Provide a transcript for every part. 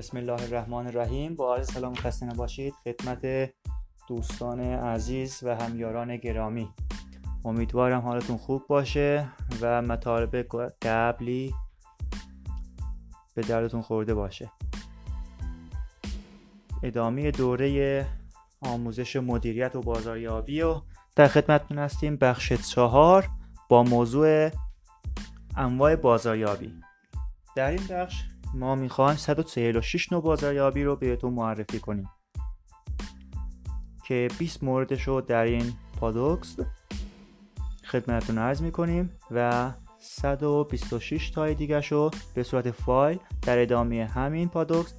بسم الله الرحمن الرحیم. با عرض سلام خسته نباشید. خدمت دوستان عزیز و همیاران گرامی. امیدوارم حالتون خوب باشه و مطالب قبلی به دردتون خورده باشه. ادامه دوره آموزش مدیریت و بازاریابی و در خدمتتون هستیم بخش چهار با موضوع انواع بازاریابی. در این بخش ما می‌خوایم 146 نوع بازاریابی رو بهتون معرفی کنیم. که 20 موردش رو در این پادکست خدمتتون عرض می‌کنیم و 126 تای دیگه رو به صورت فایل در ادامه همین پادکست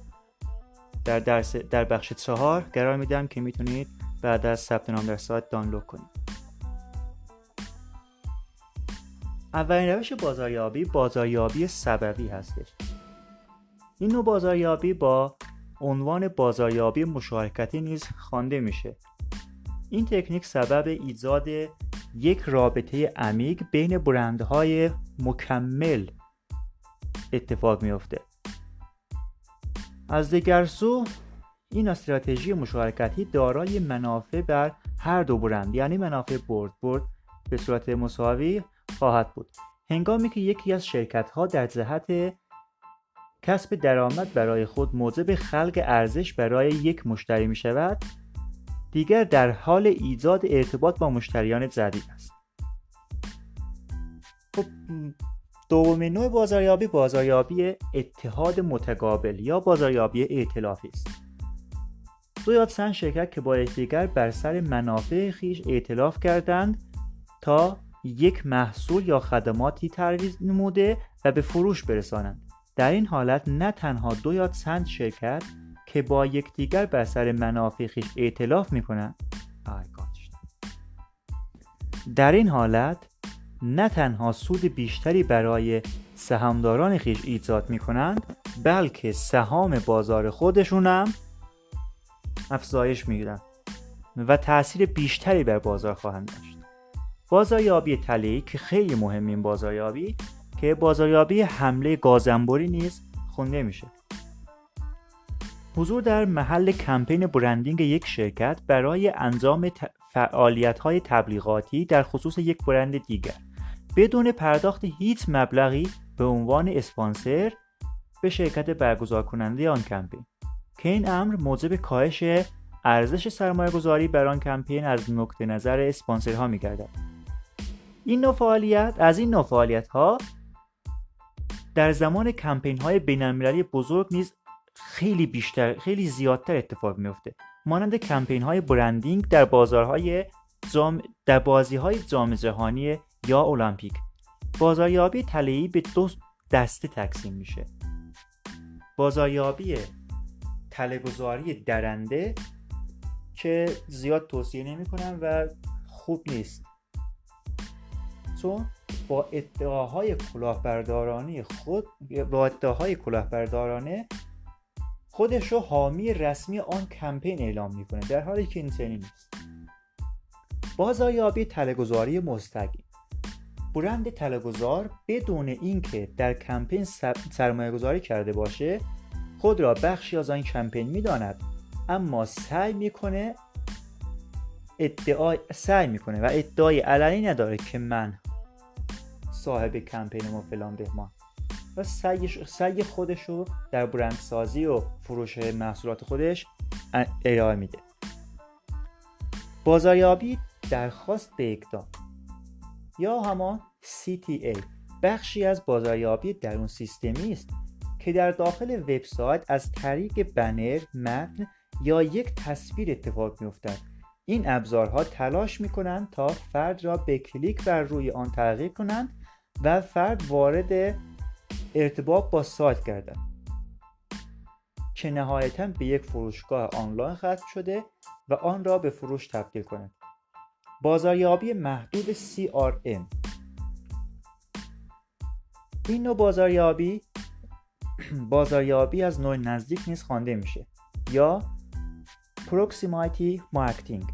در درس در بخش چهار قرار میدم که می‌تونید بعد از ثبت نام در سایت دانلود کنید. اولین روش بازاریابی بازاریابی سببی هستش. این نوع بازاریابی با عنوان بازاریابی مشارکتی نیز خوانده میشه. این تکنیک سبب ایجاد یک رابطه عمیق بین برندهای مکمل اتفاق میافته. از دیگر سو این استراتژی مشارکتی دارای منافع بر هر دو برند یعنی منافع برد برد به صورت مساوی خواهد بود. هنگامی که یکی از شرکت ها در جهت کسب درآمد برای خود موجب خلق ارزش برای یک مشتری می شود دیگر در حال ایجاد ارتباط با مشتریان جدید است. خب دومین نوع بازاریابی بازاریابی اتحاد متقابل یا بازاریابی ائتلافی است. دو یا چند شرکت که با یکدیگر بر سر منافع خیش ائتلاف کردند تا یک محصول یا خدماتی ترویج نموده و به فروش برسانند. در این حالت نه تنها دو یا چند شرکت که با یکدیگر بر سر منافع خیش ائتلاف می‌کنند. در این حالت نه تنها سود بیشتری برای سهامداران خیش ایجاد می کنند بلکه سهام بازار خودشون هم افزایش می‌گیرند و تاثیر بیشتری بر بازار خواهند داشت. بازاریابی تله‌ای که خیلی مهم این بازاریابی که بازاریابی حمله گازنبوری نیز خونده میشه حضور در محل کمپین برندینگ یک شرکت برای انجام فعالیت های تبلیغاتی در خصوص یک برند دیگر بدون پرداخت هیچ مبلغی به عنوان اسپانسر به شرکت برگزار کننده آن کمپین که این امر موجب کاهش ارزش سرمایه گذاری بر آن کمپین از نقطه نظر اسپانسرها می گردد. این نوع فعالیت از این نوع فعالیت ها در زمان کمپین های بین بزرگ نیز خیلی بیشتر خیلی زیادتر اتفاق میفته مانند کمپین های برندینگ در بازارهای جام در بازی های جام جهانی یا المپیک. بازاریابی طلایی به دو دسته تقسیم میشه. بازاریابی تلهگذاری درنده که زیاد توصیه نمی کنم و خوب نیست. چون با ادعاهای کلاهبردارانه خود با ادعاهای کلاهبردارانه خودش رو حامی رسمی آن کمپین اعلام می‌کنه در حالی که این چنین نیست. بازاریابی تلهگذاری مستقیم. برند تلهگذار بدون اینکه در کمپین سرمایه گذاری کرده باشه خود را بخشی از آن کمپین می‌داند اما سعی می‌کنه ادعای سعی می‌کنه و ادعای علنی نداره که من صاحب کمپین ما فلان بهمان. و سعی خودش رو در برندسازی و فروش محصولات خودش ارائه میده. بازاریابی درخواست به اقدام یا همان CTA بخشی از بازاریابی درون سیستمی است که در داخل وبسایت از طریق بنر، متن یا یک تصویر اتفاق میافتد. این ابزارها تلاش می کنند تا فرد را به کلیک بر روی آن تغییر کنند و فرد وارد ارتباط با سایت گردد که نهایتا به یک فروشگاه آنلاین ختم شده و آن را به فروش تبدیل کند بازاریابی محدود CRM این نوع بازاریابی بازاریابی از نوع نزدیک نیز خوانده میشه یا Proximity Marketing.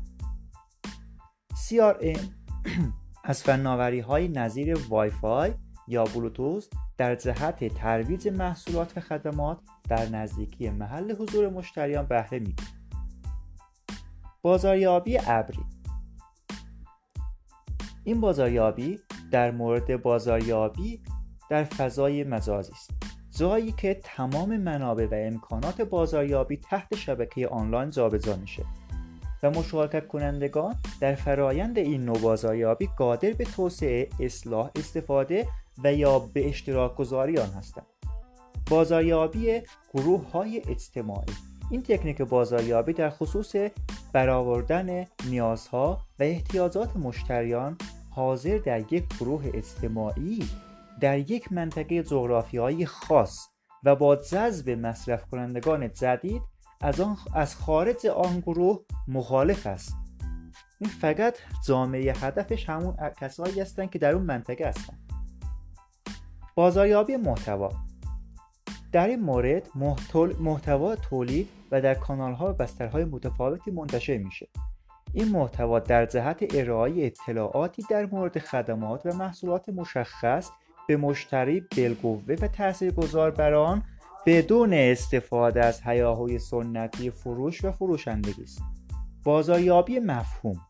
CRM از فناوری های نظیر وای فای یا بلوتوز در جهت ترویج محصولات و خدمات در نزدیکی محل حضور مشتریان بهره می‌گیرد. بازاریابی ابری. این بازاریابی در مورد بازاریابی در فضای مجازی است جایی که تمام منابع و امکانات بازاریابی تحت شبکه آنلاین جابجا میشه. و مشارکت کنندگان در فرایند این نوع بازاریابی قادر به توسعه، اصلاح، استفاده و یا به اشتراک گذاری آن هستند. بازاریابی گروه های اجتماعی این تکنیک بازاریابی در خصوص برآوردن نیازها و احتیاجات مشتریان حاضر در یک گروه اجتماعی در یک منطقه جغرافیایی خاص و با جذب مصرف کنندگان جدید از, آن از خارج آن گروه مخالف است. این فقط جامعه هدفش همون کسایی هستند که در اون منطقه هستند. بازاریابی محتوا. در این مورد محتوا تولید و در کانال ها و بسترهای متفاوتی منتشر میشه. این محتوا در جهت ارائه اطلاعاتی در مورد خدمات و محصولات مشخص به مشتری بالقوه و تاثیرگذار بر آن بدون استفاده از هیاهوی سنتی فروش و فروشندگی است. بازاریابی مفهوم.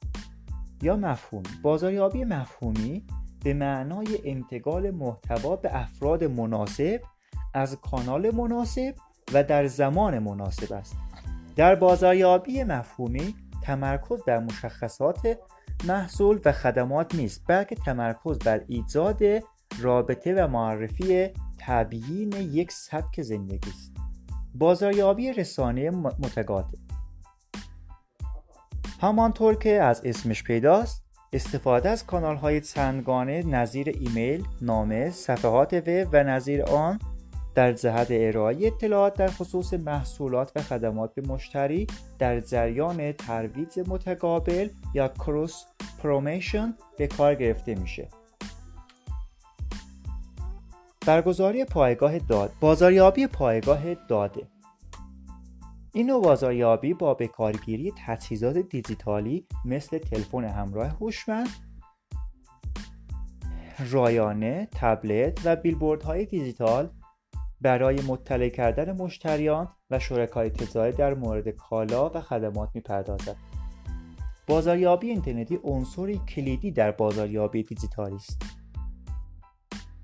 یا مفهومی بازاریابی مفهومی به معنای انتقال محتوا به افراد مناسب از کانال مناسب و در زمان مناسب است. در بازاریابی مفهومی تمرکز بر مشخصات محصول و خدمات نیست بلکه تمرکز بر ایجاد رابطه و معرفی تبیین یک سبک زندگی است. بازاریابی رسانه متقاطع همانطور که از اسمش پیداست استفاده از کانال های چندگانه نظیر ایمیل، نامه، صفحات وب و نظیر آن در جهت ارائه اطلاعات در خصوص محصولات و خدمات به مشتری در جریان ترویج متقابل یا کروس پرومیشن به کار گرفته میشه. برگزاری پایگاه داد بازاریابی پایگاه داده این بازاریابی با بکارگیری تجهیزات دیجیتالی مثل تلفن همراه هوشمند رایانه، تبلت و بیلبوردهای دیجیتال برای مطلع کردن مشتریان و شرکای تجاری در مورد کالا و خدمات می‌پردازد. بازاریابی اینترنتی عنصری کلیدی در بازاریابی دیجیتالی است.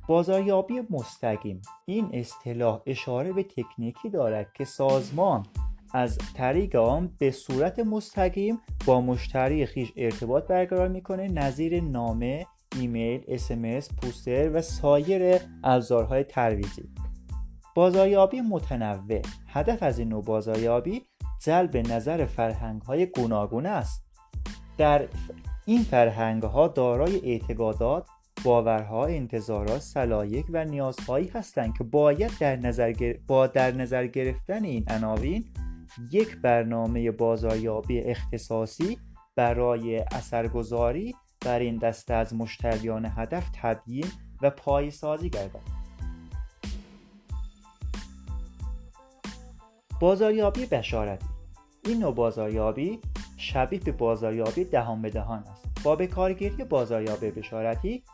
بازاریابی مستقیم. این اصطلاح اشاره به تکنیکی دارد که سازمان از طریق آن به صورت مستقیم با مشتری خیش ارتباط برقرار می‌کنه. نظیر نامه، ایمیل، اسمس، پوستر و سایر ابزارهای ترویجی. بازاریابی متنوع. هدف از این نوع بازاریابی جلب نظر فرهنگ های گوناگون است. در این فرهنگ ها دارای اعتقادات باورها، انتظارات، سلایق و نیازهایی هستند که باید در نظر با در نظر گرفتن این عناوین یک برنامه بازاریابی اختصاصی برای اثرگذاری بر این دسته از مشتریان هدف تبیین و پایسازی گردد. بازاریابی بشارتی این نوع بازاریابی شبیه به بازاریابی دهان به دهان است. با به کارگیری بازاریابی بشارتی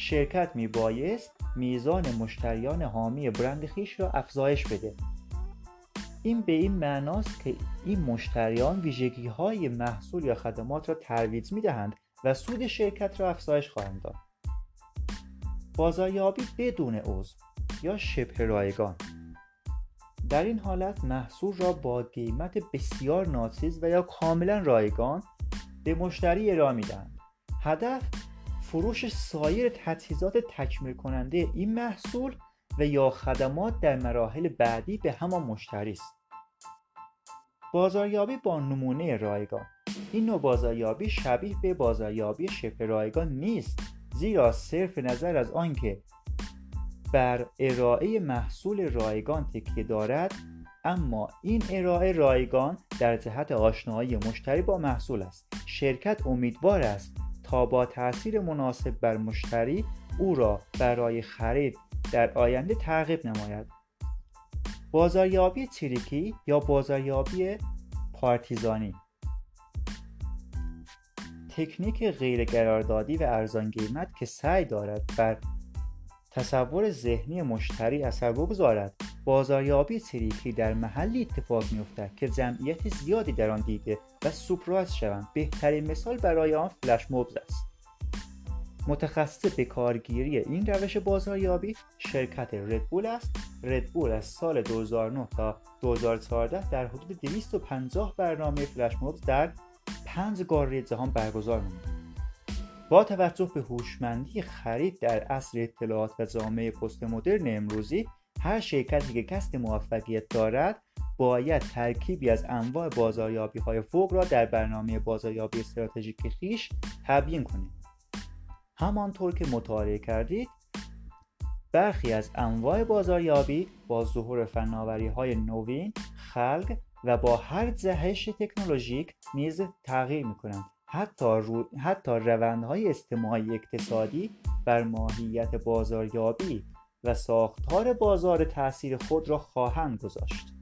شرکت می بایست میزان مشتریان حامی برند خیش را افزایش بده. این به این معناست که این مشتریان ویژگی های محصول یا خدمات را ترویج می دهند و سود شرکت را افزایش خواهند داد. بازاریابی بدون عضو یا شبه رایگان. در این حالت محصول را با قیمت بسیار ناچیز و یا کاملا رایگان به مشتری ارائه می‌دهند. هدف فروش سایر تجهیزات تکمیل کننده این محصول و یا خدمات در مراحل بعدی به همان مشتری است. بازاریابی با نمونه رایگان. این نوع بازاریابی شبیه به بازاریابی شبه رایگان نیست زیرا صرف نظر از آنکه بر ارائه محصول رایگان تکیه دارد اما این ارائه رایگان در جهت آشنایی مشتری با محصول است. شرکت امیدوار است با تاثیر مناسب بر مشتری او را برای خرید در آینده تعقیب نماید. بازاریابی چریکی یا بازاریابی پارتیزانی؟ تکنیک غیر قراردادی و ارزان قیمت که سعی دارد بر تصور ذهنی مشتری اثر بگذارد. بازاریابی تریکی در محلی اتفاق میافتد که جمعیت زیادی در آن دیده و سپرایز شوند. بهترین مثال برای آن فلش موبز است. متخصص به کارگیری این روش بازاریابی شرکت ردبول است. ردبول از سال 2009 تا 2014 در حدود 250 برنامه فلش موبز در پنج قاره جهان برگزار نمود با توجه به هوشمندی خرید در عصر اطلاعات و جامعه پست مدرن امروزی هر شرکتی که کسب موفقیت دارد باید ترکیبی از انواع بازاریابی های فوق را در برنامه بازاریابی استراتژیک خیش تبیین کنید همانطور که مطالعه کردید برخی از انواع بازاریابی با ظهور فناوری های نوین خلق و با هر جهش تکنولوژیک نیز تغییر می کنند حتی. حتی روندهای اجتماعی اقتصادی بر ماهیت بازاریابی و ساختار بازار تاثیر خود را خواهند گذاشت.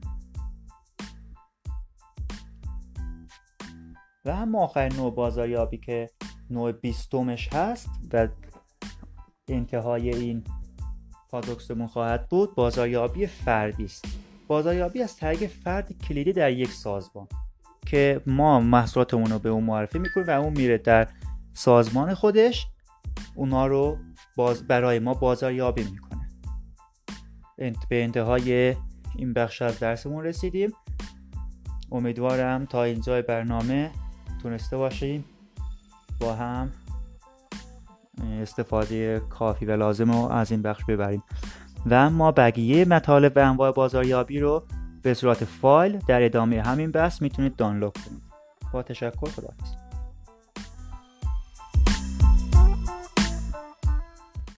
و هم آخرین نوع بازاریابی که نوع بیستمش هست و انتهای این پادوکسمون خواهد بود بازاریابی فردی است. بازاریابی از طریق فرد کلیدی در یک سازمان که ما محصولاتمون رو به اون معرفی می‌کنیم و اون میره در سازمان خودش اونا رو باز برای ما بازاریابی می‌کنه. به انتهای این بخش از درسمون رسیدیم. امیدوارم تا اینجای برنامه تونسته باشیم با هم استفاده کافی و لازم رو از این بخش ببریم. و ما بقیه مطالب و انواع بازاریابی رو به صورت فایل در ادامه همین بحث می‌تونید دانلود کنید. با تشکر خداحافظ.